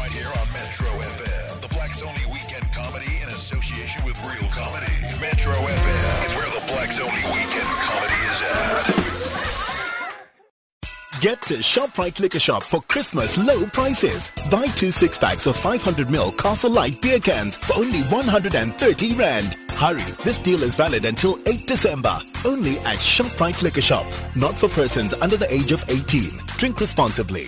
right here on Metro FM. The Blacks Only Weekend Comedy in association with Real Comedy. Metro FM is where the Blacks Only Weekend Comedy is at. Get to ShopRite Liquor Shop for Christmas low prices. Buy two six packs of 500ml Castle Lite beer cans for only 130 Rand. Hurry, this deal is valid until 8 December. Only at ShopRite Liquor Shop. Not for persons under the age of 18. Drink responsibly.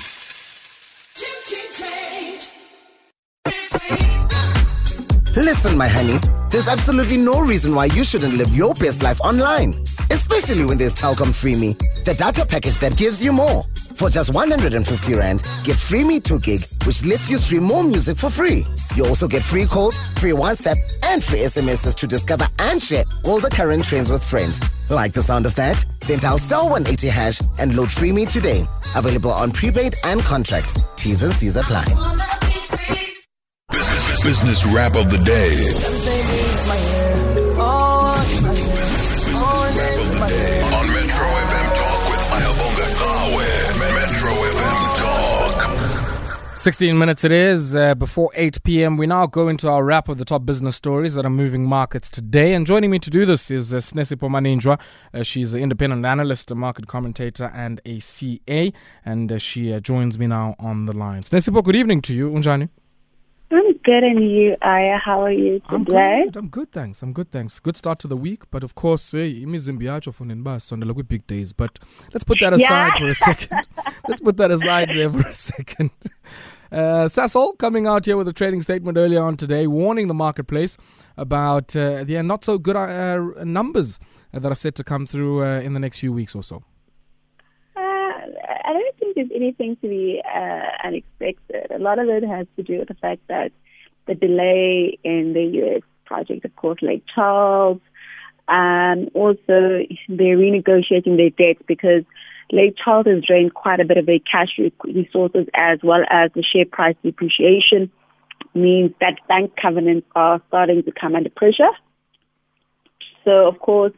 Listen, my honey, there's absolutely no reason why you shouldn't live your best life online. Especially when there's Telkom FreeMe, the data package that gives you more. For just 150 Rand, get FreeMe 2 gig, which lets you stream more music for free. You also get free calls, free WhatsApp, and free SMSs to discover and share all the current trends with friends. Like the sound of that? Then dial star 180 hash and load FreeMe today. Available on prepaid and contract. T's and C's apply. Business, business wrap of the day. Business wrap of the day on Metro FM Talk with Ayabonga Tawe. Metro FM Talk. 16 minutes it is uh, before 8 p.m. We now go into our wrap of the top business stories that are moving markets today. And joining me to do this is uh, Sinesipho. Uh, she's an independent analyst, a market commentator, and a CA. And uh, she uh, joins me now on the line. Sinesipho, good evening to you. Unjani. I'm good, and you, Aya? How are you I'm good. I'm good, thanks. I'm good, thanks. Good start to the week, but of course, eh, imizimbi yacho funenba sondela kwi big days. But let's put that aside Yeah. for a second. let's put that aside there for a second. Uh, coming out here with a trading statement earlier on today, warning the marketplace about uh, the not so good uh, numbers that are set to come through uh, in the next few weeks or so. Uh, I don't anything to be uh, unexpected. A lot of it has to do with the fact that the delay in the U.S. project, of course, Lake Charles, um, also they're renegotiating their debts because Lake Charles has drained quite a bit of their cash resources as well as the share price depreciation means that bank covenants are starting to come under pressure. So of course,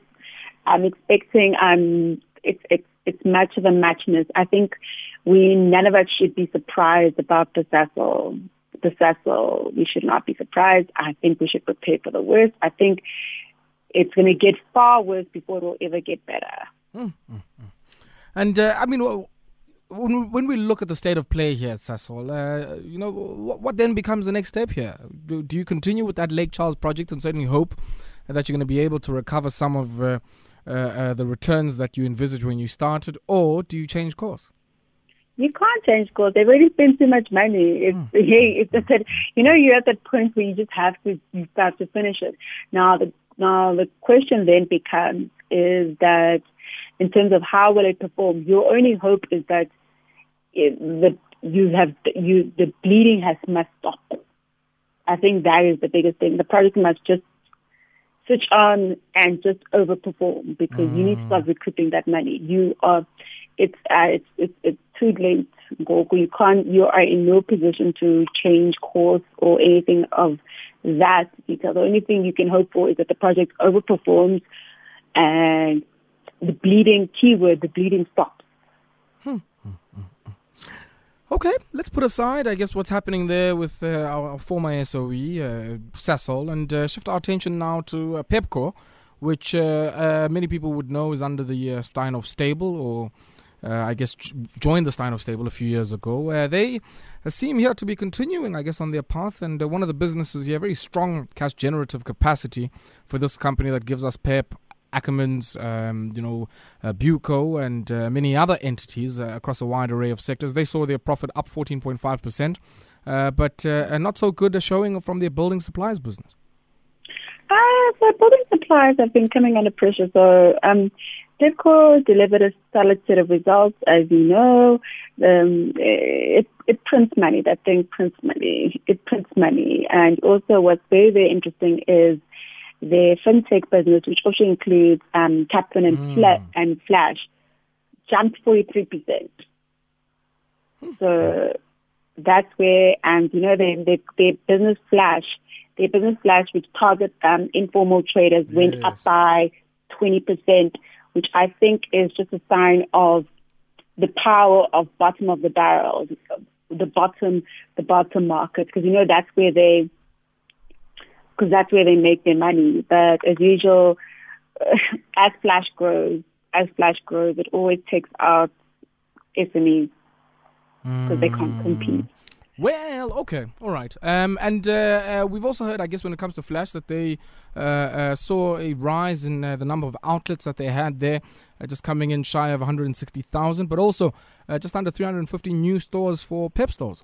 I'm expecting um it's it's it's much of a matchness. I think we none of us should be surprised about the Sasol. The Sasol, we should not be surprised. I think we should prepare for the worst. I think it's going to get far worse before it will ever get better. And uh, I mean, when we, look at the state of play here at Sasol, uh, you know, what, then becomes the next step here? Do, do you continue with that Lake Charles project and certainly hope that you're going to be able to recover some of uh, uh, uh, the returns that you envisaged when you started, or do you change course? You can't change course. They've already spent too much money. It's hmm. hey, it's just that you know you're at that point where you just have to you have to finish it. Now the now the question then becomes is that in terms of how will it perform, your only hope is that it, that you have you the bleeding has must stop. I think that is the biggest thing. The project must just switch on and just overperform because you need to start hmm. recouping that money. You are, it's uh, it's, it's it's too late, Goku. You can't. You are in no position to change course or anything of that because the only thing you can hope for is that the project overperforms and the bleeding keyword the bleeding stops. Okay, let's put aside, I guess, what's happening there with uh, our, former SOE, uh, and uh, shift our attention now to uh, Pepkor, which uh, uh, many people would know is under the uh, Steinhoff stable, or I guess joined the Steinhoff stable a few years ago. Uh, they uh, seem here to be continuing, I guess, on their path, and uh, one of the businesses here, very strong cash generative capacity for this company that gives us Pep. Ackermans, um, you know, uh, Buco, and uh, many other entities uh, across a wide array of sectors. They saw their profit up 14.5%, uh, but uh, not so good a showing from their building supplies business. Uh, so building supplies have been coming under pressure. So um, Pepkor delivered a solid set of results, as you know. Um, it, it prints money. That thing prints money. It prints money. And also what's very, very interesting is their fintech business, which also includes um, Capfin and, Fla- and Flash, jumped 43%. So that's where, and you know, their, their, their business Flash, their business Flash, which targets um, informal traders, went up by 20%, which I think is just a sign of the power of bottom of the barrel, the bottom the bottom market because you know that's where they because that's where they make their money. But as usual, as Flash grows, as Flash grows, it always takes out SMEs because they can't mm. compete. Well, okay, all right. Um, and uh, uh, we've also heard, I guess, when it comes to Flash, that they uh, uh saw a rise in uh, the number of outlets that they had there, uh, just coming in shy of 160,000, but also just under 350 new stores for Pep stores.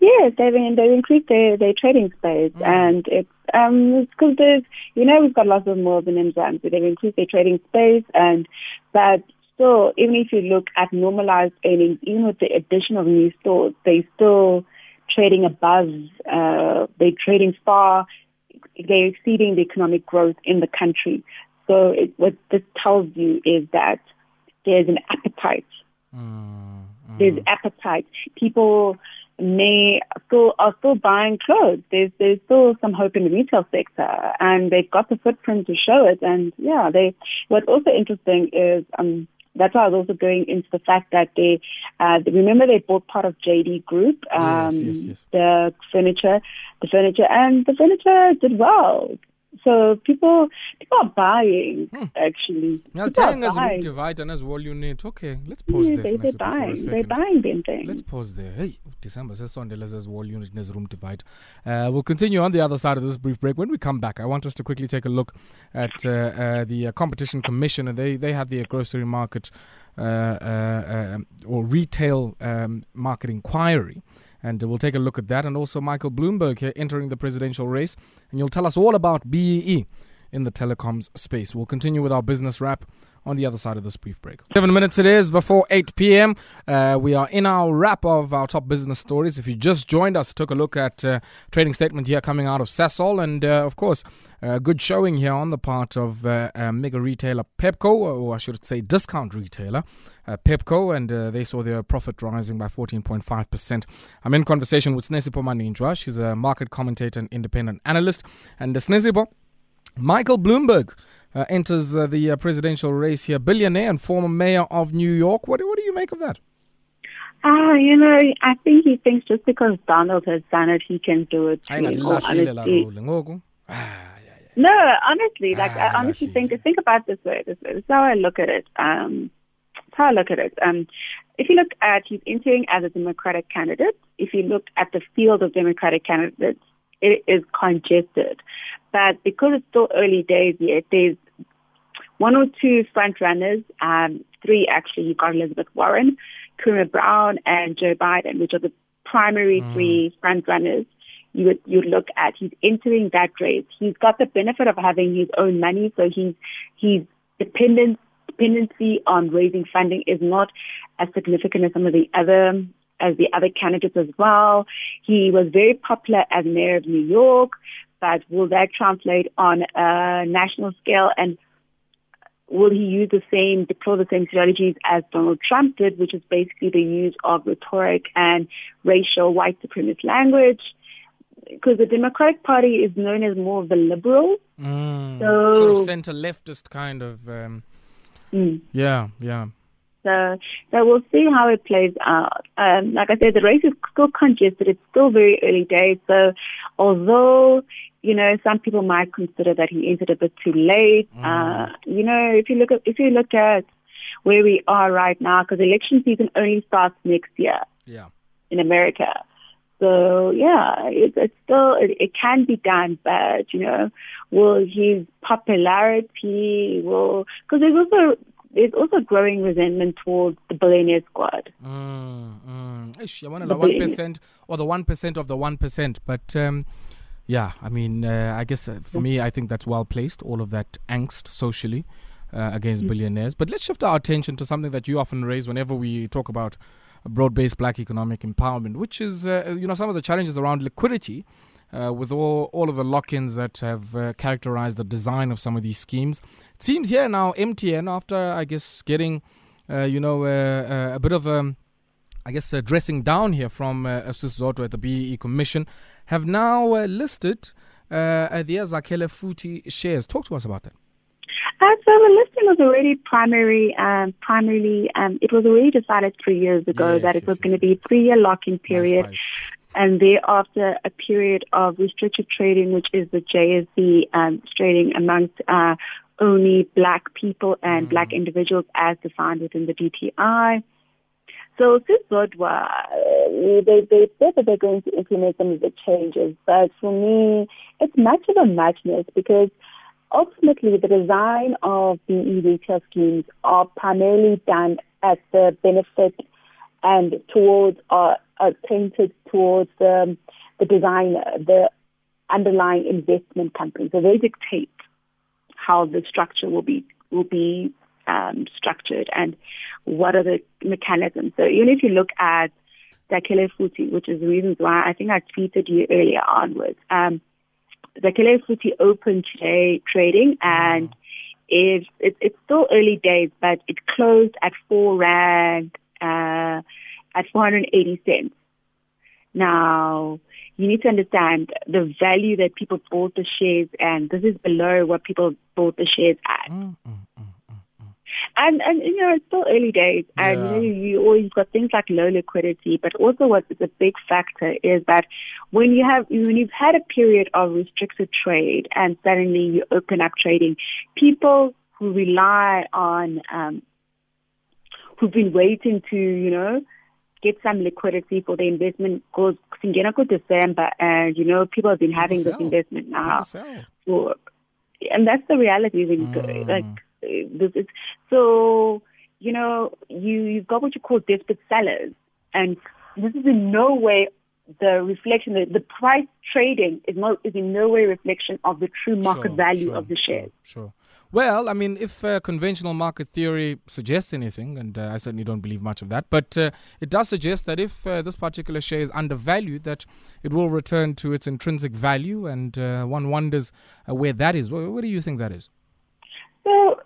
Yes, they've they've increased their, their trading space, mm. and it's um because there's you know we've got lots of malls in Mzansi, so they've increased their trading space, and but still, even if you look at normalized earnings, even with the addition of new stores, they're still trading above. Uh, they're trading far. They're exceeding the economic growth in the country. So it, what this tells you is that there's an appetite. Mm, mm. There's appetite. People may still are still buying clothes. There's there's still some hope in the retail sector, and they've got the footprint to show it. And yeah, they. What's also interesting is um that's why I was also going into the fact that they uh, remember they bought part of JD Group, um, yes, yes, yes. the furniture, the furniture, and the furniture did well. So people people are buying hmm. actually. Now telling us room divide and as well you need. Okay, let's pause yeah, this. They, they're buying. They're buying them things. Let's pause there. Hey, December says Sondela says wall unit and room divide. Uh, we'll continue on the other side of this brief break. When we come back, I want us to quickly take a look at uh, uh, the uh, competition commission and they they had the grocery market uh, uh, um, or retail um, market inquiry. And we'll take a look at that. And also Michael Bloomberg here entering the presidential race. And you'll tell us all about BEE in the telecoms space. We'll continue with our business wrap on the other side of this brief break. Seven minutes it is before 8 p.m. Uh, we are in our wrap of our top business stories. If you just joined us, took a look at uh, trading statement here coming out of Sasol, and uh, of course, a good showing here on the part of uh, mega retailer Pepkor, or I should say discount retailer uh, Pepkor, and uh, they saw their profit rising by 14.5%. I'm in conversation with Sinesipho Maninjwa. She's a market commentator and independent analyst. And uh, Sinesipho, Michael Bloomberg uh, enters uh, the uh, presidential race here, billionaire and former mayor of New York. What, what do you make of that? Ah, you know, I think he thinks just because Donald has done it, he can do it too. Ah, no, honestly, like I honestly think think about this way. This, way. this is how I look at it. Um, that's how I look at it. Um, if you look at he's entering as a Democratic candidate, if you look at the field of Democratic candidates, it is congested. But because it's still early days yet, there's one or two front runners, um, three actually. You've got Elizabeth Warren, Karima Brown, and Joe Biden, which are the primary mm. three front runners you would you look at. He's entering that race. He's got the benefit of having his own money, so he's he's dependent dependency on raising funding is not as significant as some of the other as the other candidates as well. He was very popular as mayor of New York, but will that translate on a national scale and will he use the same, deploy the same strategies as Donald Trump did, which is basically the use of rhetoric and racial white supremacist language? Because the Democratic Party is known as more of the liberal. Mm, so, sort of center leftist kind of. Um, mm. Yeah, yeah. So, so we'll see how it plays out. Um, like I said, the race is still congested. It's still very early days. So, although you know some people might consider that he entered a bit too late, mm. uh, you know, if you look at if you look at where we are right now, because election season only starts next year. Yeah. In America. So yeah, it, it's still it, it can be done, but you know, will his popularity will because there's also there's also growing resentment towards the billionaire squad. Mm, mm. Ish, I want the one percent or the one percent of the one percent, but um, yeah, I mean, uh, I guess uh, for me, I think that's well placed. All of that angst socially uh, against mm. billionaires. But let's shift our attention to something that you often raise whenever we talk about broad-based black economic empowerment, which is uh, you know some of the challenges around liquidity uh, with all, all of the lock ins that have uh, characterized the design of some of these schemes. It seems here now, MTN, after I guess getting, uh, you know, uh, uh, a bit of a. I um, I guess, dressing down here from uh, Zoto at the BEE Commission, have now listed uh, the Zakhele Futhi shares. Talk to us about that. Uh, so the listing was already primary, um, primarily, um, it was already decided three years ago Yes, that it yes, was yes, going to be a three-year lock-in period, price. And thereafter a period of restricted trading, which is the JSE um, trading amongst uh, only black people and black individuals as defined within the DTI. So Sisodwa, uh, they, they said that they're going to implement some of the changes, but for me, it's much of a muchness because ultimately the design of the e-retail schemes are primarily done at the benefit and towards are, are towards the, the designer, the underlying investment company. So they dictate how the structure will be will be um, structured and what are the mechanisms. So even if you look at Zakhele Futhi, which is the reasons why I think I tweeted you earlier onwards, um, Zakhele Futhi opened today trading and it's, it's it's still early days, but it closed at four rand uh, at 480 cents. Now, you need to understand the value that people bought the shares, and this is below what people bought the shares at. Mm, mm, mm. And and you know it's still early days, and Yeah. you know you always got things like low liquidity, but also what is a big factor is that when you have when you've had a period of restricted trade and suddenly you open up trading, people who rely on um, who've been waiting to you know get some liquidity for the investment. Because singena go December, and you know people have been having this investment now for, and that's the reality Mm. like this is so you know you you've got what you call desperate sellers. And this is in no way the reflection the, the price trading is not is in no way reflection of the true market Sure, value sure, of the shares Sure, sure. Well, I mean, if uh, conventional market theory suggests anything, and uh, I certainly don't believe much of that, but uh, it does suggest that if uh, this particular share is undervalued, that it will return to its intrinsic value, and uh, one wonders uh, where that is. Where, where do you think that is? So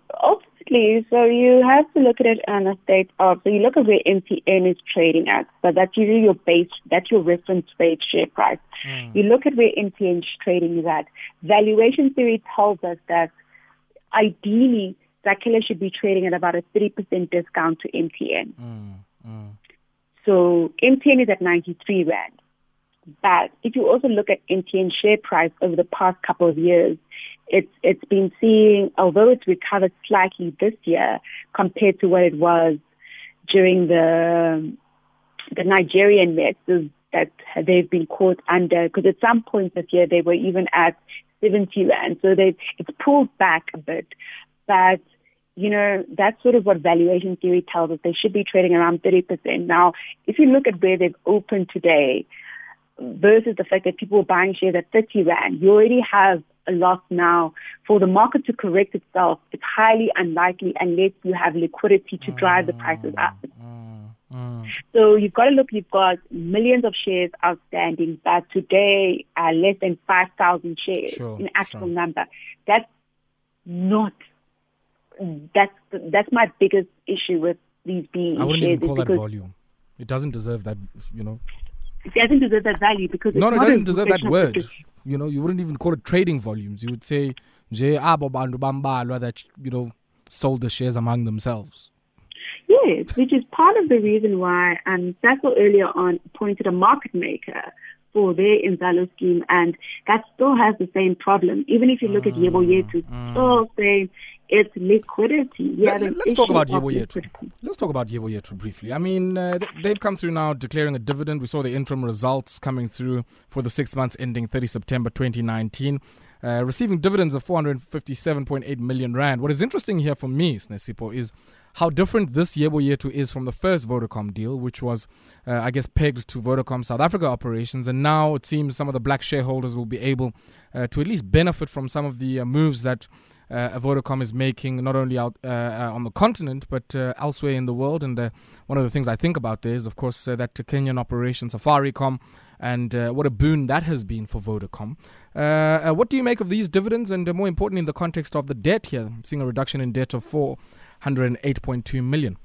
ultimately, so you have to look at it on a state of, so you look at where MTN is trading at. So that's usually your base, that's your reference rate share price. Hmm. You look at where MTN is trading at. Valuation theory tells us that ideally, Zakhele should be trading at about a 3% discount to MTN. Hmm, hmm. So MTN is at 93 Rand. But if you also look at MTN share price over the past couple of years, it's it's been seeing, although it's recovered slightly this year compared to what it was during the the Nigerian messes that they've been caught under. Because at some point this year they were even at 70 rand, so they it's pulled back a bit. But you know, that's sort of what valuation theory tells us. They should be trading around 30%. Now, if you look at where they've opened today versus the fact that people are buying shares at 30 Rand, you already have a loss now. For the market to correct itself, it's highly unlikely unless you have liquidity to drive the prices up. Mm, mm, mm. So you've got to look, you've got millions of shares outstanding, but today uh, less than 5,000 shares Sure, in actual sure. number. That's not, that's, that's my biggest issue with these being I wouldn't shares even call that volume. It doesn't deserve that, you know. it doesn't deserve that value because No, it doesn't deserve that word. You know, you wouldn't even call it trading volumes. You would say, "Nje abo bantu bambalwa that you know sold the shares among themselves." Yes, which is part of the reason why um, Sasol earlier on appointed a market maker for their Inzalo scheme, and that still has the same problem. Even if you look at Yebo Yetu, still saying it's liquidity. Yeah, Let, us talk about Yebo Yetu. Let's talk about Yebo Yetu briefly. I mean, uh, they've come through now declaring a dividend. We saw the interim results coming through for the six months ending 30 September 2019, uh, receiving dividends of 457.8 million rand. What is interesting here for me, Sinesipho, is how different this Yebo Yetu is from the first Vodacom deal, which was, uh, I guess, pegged to Vodacom South Africa operations. And now it seems some of the black shareholders will be able uh, to at least benefit from some of the uh, moves that uh, Vodacom is making, not only out uh, uh, on the continent, but elsewhere in the world. And one of the things I think about there is, of course, that Kenyan operation, Safaricom, and uh, what a boon that has been for Vodacom. Uh, uh, what do you make of these dividends? And uh, more importantly, in the context of the debt here, I'm seeing a reduction in debt of 408.2 million.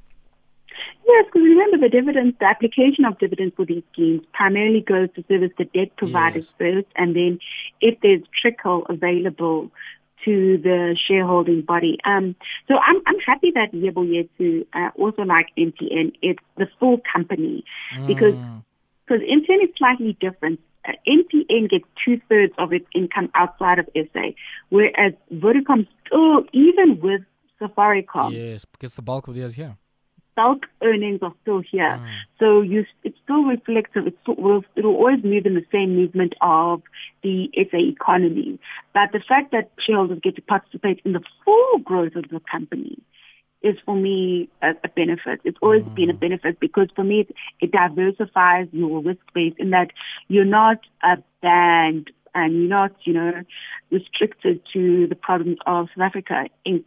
Yes, because remember the dividends, the application of dividends for these schemes primarily goes to service the debt providers Yes. first, and then if there's trickle available to the shareholding body. Um, so I'm, I'm happy that Yebo Yetu, uh, also like MTN, it's the full company because because MTN is slightly different. Uh, MTN gets two thirds of its income outside of SA, whereas Vodacom still, even with Safaricom, Yes, gets the bulk of theirs here. bulk earnings are still here. So you, it's still reflective. It's still, will, it'll always move in the same movement of the SA economy. But the fact that shareholders get to participate in the full growth of the company is for me a, a benefit. It's always been a benefit because for me it, it diversifies your risk base in that you're not uh, banned and you're not, you know, restricted to the problems of South Africa Inc.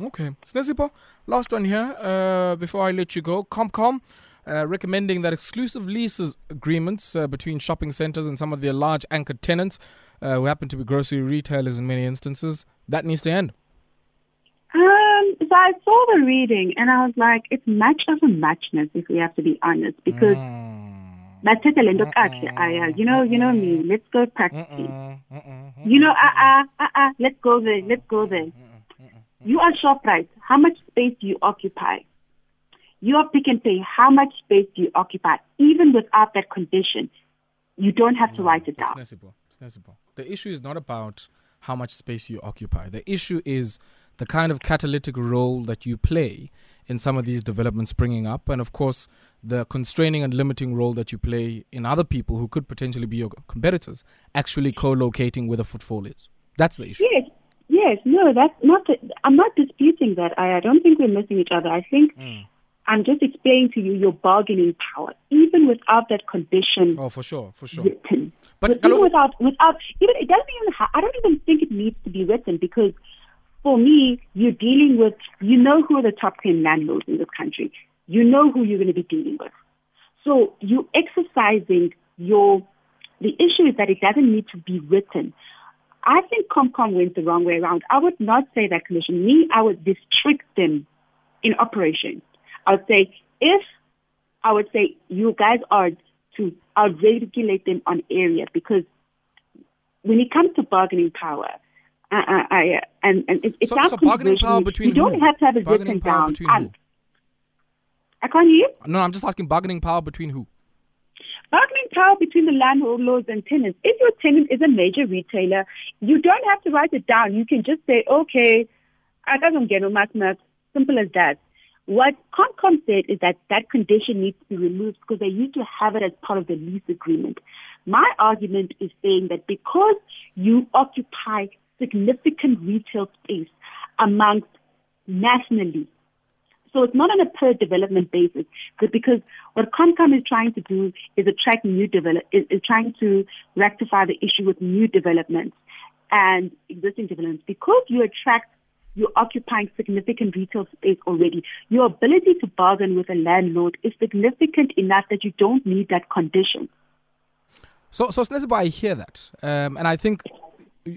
Okay. Sinesipho, last one here uh, before I let you go. Comcom uh, recommending that exclusive leases agreements uh, between shopping centers and some of their large anchor tenants, uh, who happen to be grocery retailers in many instances, that needs to end. So I saw the reading and I was like, it's much of a muchness if we have to be honest, because Matete le nto kahle, aya, you know, you know me, let's go practicing. You know, uh uh, uh uh, let's go there, let's go there. You are ShopRite, how much space do you occupy? You are Pick and Pay, how much space do you occupy? Even without that condition, you don't have to write it down It's down. Sinesipho. Sinesipho. The issue is not about how much space you occupy. The issue is the kind of catalytic role that you play in some of these developments springing up, and of course, the constraining and limiting role that you play in other people who could potentially be your competitors actually co-locating where the footfall is. That's the issue. Yes, yes, no, that's not. The, I'm not disputing that. I, I don't think we're missing each other. I think mm. I'm just explaining to you your bargaining power, even without that condition Oh, for sure, for sure. written. But But even without, without, even it doesn't even. Ha- I don't even think it needs to be written because, for me, you're dealing with. You know who are the top ten landlords in this country. You know who you're going to be dealing with. So you're exercising your. The issue is that it doesn't need to be written. I think Comcom went the wrong way around. I would not say that commission. Me, I would restrict them in operation. I would say if I would say you guys are to I'll regulate them on area because when it comes to bargaining power, I, I, I and and it, it's So- not so bargaining power between you don't have to have it Bargaining written power down. between I, who? I can't hear you. No, I'm just asking bargaining power between who? Bargaining power between the landlords and tenants. If your tenant is a major retailer, you don't have to write it down. You can just say, okay, I don't get no math math. Simple as that. What Comcom said is that that condition needs to be removed because they used to have it as part of the lease agreement. My argument is saying that because you occupy significant retail space amongst nationally, so it's not on a per development basis, but because what Comcom is trying to do is attract new develop is, is trying to rectify the issue with new developments and existing developments. Because you attract you're occupying significant retail space already. Your ability to bargain with a landlord is significant enough that you don't need that condition. So, so Sinesipho, I hear that, um, and I think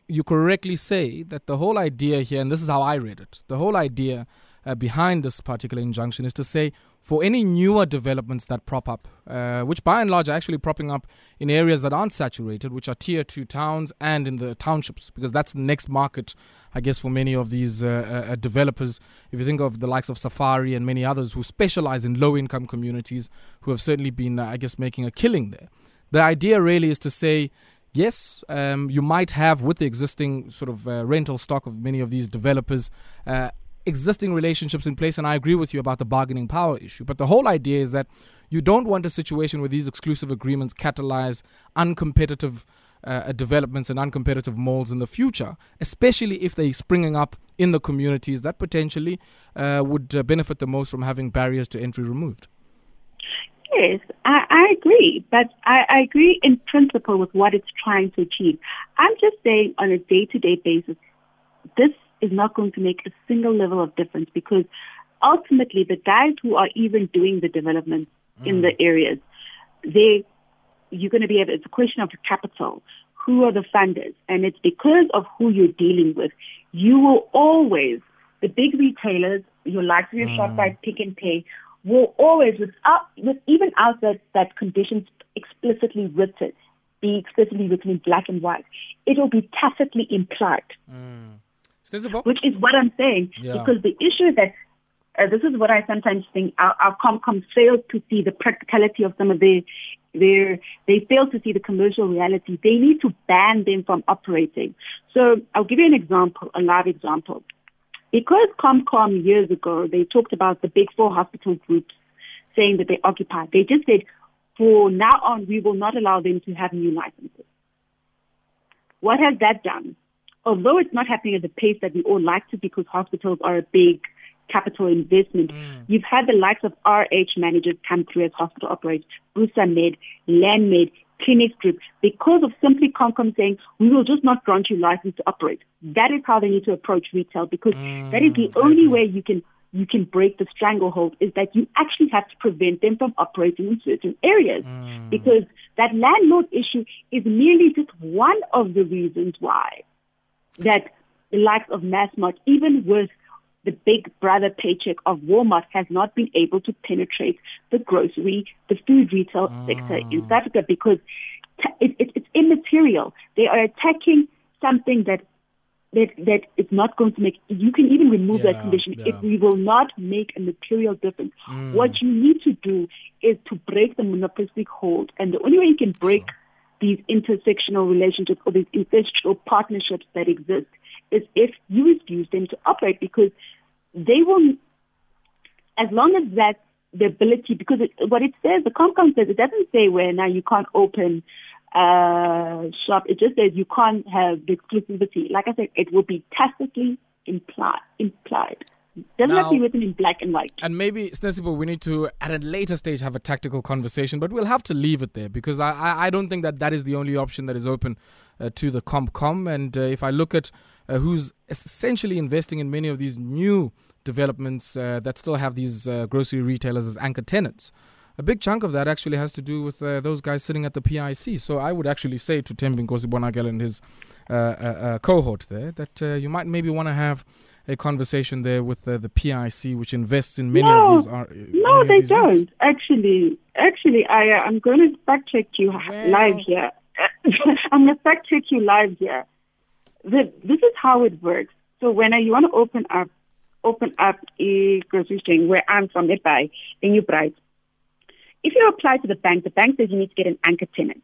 you correctly say that the whole idea here, and this is how I read it, the whole idea uh, behind this particular injunction is to say for any newer developments that prop up, uh, which by and large are actually propping up in areas that aren't saturated, which are tier two towns and in the townships, because that's the next market, I guess, for many of these uh, uh, developers. If you think of the likes of Safari and many others who specialize in low income communities, who have certainly been, uh, I guess, making a killing there. The idea really is to say, yes, um, you might have with the existing sort of uh, rental stock of many of these developers. Uh, existing relationships in place and I agree with you about the bargaining power issue but the whole idea is that you don't want a situation where these exclusive agreements catalyze uncompetitive uh, developments and uncompetitive malls in the future especially if they're springing up in the communities that potentially uh, would uh, benefit the most from having barriers to entry removed Yes, I, I agree, but I, I agree in principle with what it's trying to achieve. I'm just saying on a day to day basis, this is not going to make a single level of difference because ultimately the guys who are even doing the development in the mm. areas, they you're going to be able. It's a question of capital. Who are the funders? And it's because of who you're dealing with. You will always the big retailers, your likes of your Shoprite, mm. Pick and Pay, will always without with even out that that conditions explicitly written, be explicitly written in black and white. It will be tacitly implied. Sensible? Which is what I'm saying. Yeah. Because the issue is that uh, this is what I sometimes think our, our Comcom fails to see the practicality of some of their, their, they fail to see the commercial reality. They need to ban them from operating. So I'll give you an example, a live example. Because Comcom years ago, they talked about the big four hospital groups saying that they occupy. They just said, for now on, we will not allow them to have new licenses. What has that done? Although it's not happening at the pace that we all like to because hospitals are a big capital investment, mm. you've had the likes of RH managers come through as hospital operators, Busa Med, Lenmed, Clinix Group, because of simply Concom saying, we will just not grant you license to operate. That is how they need to approach retail because mm, that is the only way you can you can break the stranglehold is that you actually have to prevent them from operating in certain areas. Mm. Because that landlord issue is merely just one of the reasons why that the likes of Massmart, even with the big brother paycheck of Walmart, has not been able to penetrate the grocery, the food retail ah. sector in South Africa because it, it, it's immaterial. They are attacking something that that that is not going to make. You can even remove Yeah, that condition yeah. if we will not make a material difference. Hmm. What you need to do is to break the monopolistic hold, and the only way you can break these intersectional relationships or these intersectional partnerships that exist is if you refuse them to operate because they will, as long as that the ability, because it, what it says, the Comcom says, it doesn't say where now you can't open uh, shop. It just says you can't have the exclusivity. Like I said, it will be tacitly implied. implied. Doesn't have to be Now- written in black and white. And maybe, Sinesipho, we need to, at a later stage, have a tactical conversation, but we'll have to leave it there because I, I, I don't think that that is the only option that is open uh, to the ComCom. And uh, if I look at uh, who's essentially investing in many of these new developments uh, that still have these uh, grocery retailers as anchor tenants, a big chunk of that actually has to do with uh, those guys sitting at the PIC. So I would actually say to Tembinkosi Bonakele and his uh, uh, uh, cohort there that uh, you might maybe want to have a conversation there with uh, the PIC, which invests in many No. of these. Are, No, they don't. Actually, actually, I, uh, I'm going to fact check you Well- live here. I'm going to fact check you live here. The, this is how it works. So when you want to open up, open up a grocery chain where I'm from, Epai, in New Bright, if you apply to the bank, the bank says you need to get an anchor tenant.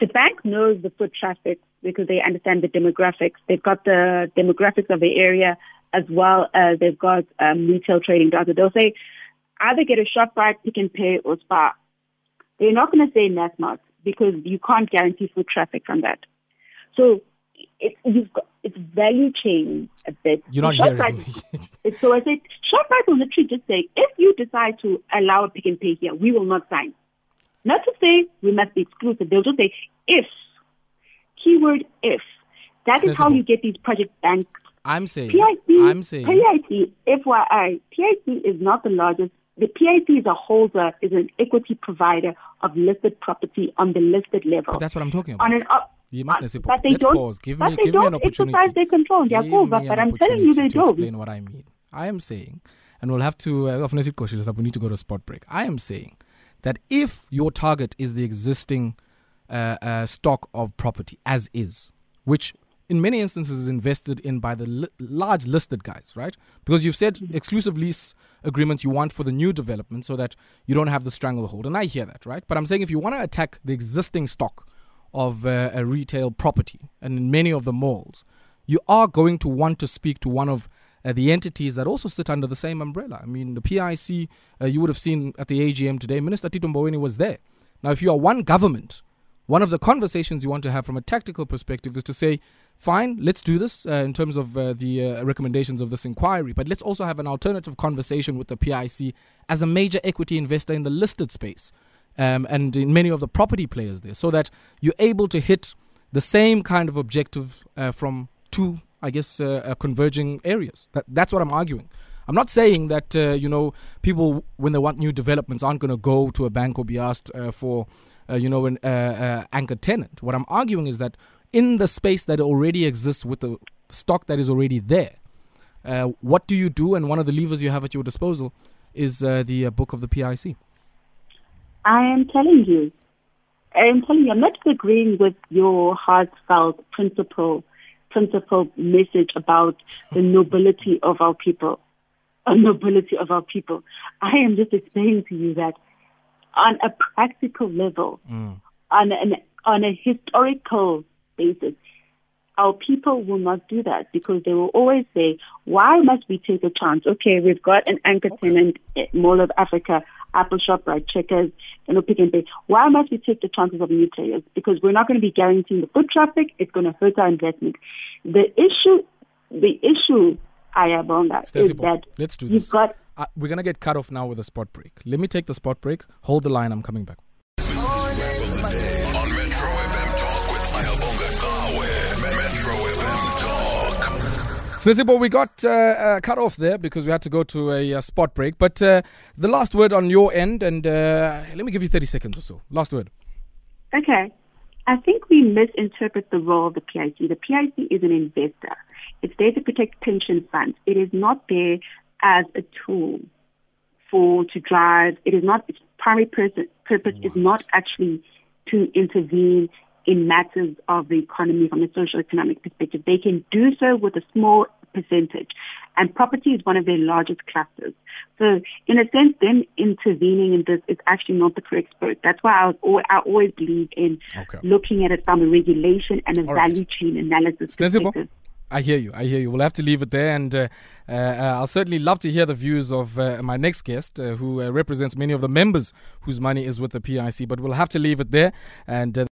The bank knows the foot traffic because they understand the demographics. They've got the demographics of the area as well as they've got um, retail trading data. They'll say either get a shop ShopRite, Pick and Pay, or Spar. They're not going to say Massmart because you can't guarantee foot traffic from that. So it, you've got, it's value chain a bit. You're not hearing me. So I said, ShopRite will literally just say, if you decide to allow a pick and pay here, we will not sign. Not to say we must be exclusive. They'll just say, if. Keyword if. That is how you get these project banks. I'm saying. PIC, I'm saying. PIC, FYI, PIC is not the largest. The PIC is a holder, is an equity provider of listed property on the listed level. But that's what I'm talking about. on an up, You must but they Let's don't, pause. Give but me, they give me don't an opportunity. exercise their control. They are cool, but, but I'm telling you they to don't. explain what I mean. I am saying, and we'll have to. Uh, of Nesip Koshilasa, we need to go to a spot break. I am saying that if your target is the existing uh, uh, stock of property as is, which in many instances is invested in by the li- large listed guys, right? Because you've said exclusive lease agreements you want for the new development so that you don't have the stranglehold. And I hear that, right? But I'm saying if you want to attack the existing stock of uh, a retail property and in many of the malls, you are going to want to speak to one of uh, the entities that also sit under the same umbrella. I mean, the PIC, uh, you would have seen at the AGM today, Minister Tito Mboweni was there. Now, if you are one government, one of the conversations you want to have from a tactical perspective is to say, fine, let's do this uh, in terms of uh, the uh, recommendations of this inquiry, but let's also have an alternative conversation with the PIC as a major equity investor in the listed space um, and in many of the property players there, so that you're able to hit the same kind of objective uh, from two, I guess, uh, uh, converging areas. That, that's what I'm arguing. I'm not saying that you know people when they want new developments aren't going to go to a bank or be asked for uh, you know an uh, uh, anchor tenant. What I'm arguing is that in the space that already exists with the stock that is already there, uh, what do you do? And one of the levers you have at your disposal is uh, the uh, book of the PIC. I am telling you, I'm telling you, I'm not agreeing with your heartfelt principle, principle message about the nobility of our people, a nobility of our people. I am just explaining to you that on a practical level, Mm. on an on a historical basis, our people will not do that because they will always say, "Why must we take a chance?" Okay, we've got an anchor tenant, eh, Mall of Africa, Apple Shop, right? Checkers, you know, Pick and Pay. Why must we take the chances of new players? Because we're not going to be guaranteeing the foot traffic. It's going to hurt our investment. The issue, the issue, Ayabonga, is that let's do you've this. got Uh, we're gonna get cut off now with a spot break. Let me take the spot break. Hold the line. I'm coming back. On Metro FM Talk with Ayabonga Tawe. Metro FM Talk. Sinesipho, we got uh, uh, cut off there because we had to go to a uh, spot break. But uh, the last word on your end, and uh, let me give you 30 seconds or so. Last word. Okay. I think we misinterpret the role of the PIC. The PIC is an investor. It's there to protect pension funds. It is not there as a tool for to drive. It is not its primary purpose, purpose is not actually to intervene in matters of the economy from a social economic perspective. They can do so with a small percentage, and property is one of their largest clusters. So, in a sense, them intervening in this is actually not the correct spirit. That's why I, was, I always believe in Okay. looking at it from a regulation and a All right. value chain analysis perspective. I hear you. I hear you. We'll have to leave it there. And uh, uh, uh, I'll certainly love to hear the views of uh, my next guest, uh, who uh, represents many of the members whose money is with the PIC. But we'll have to leave it there. And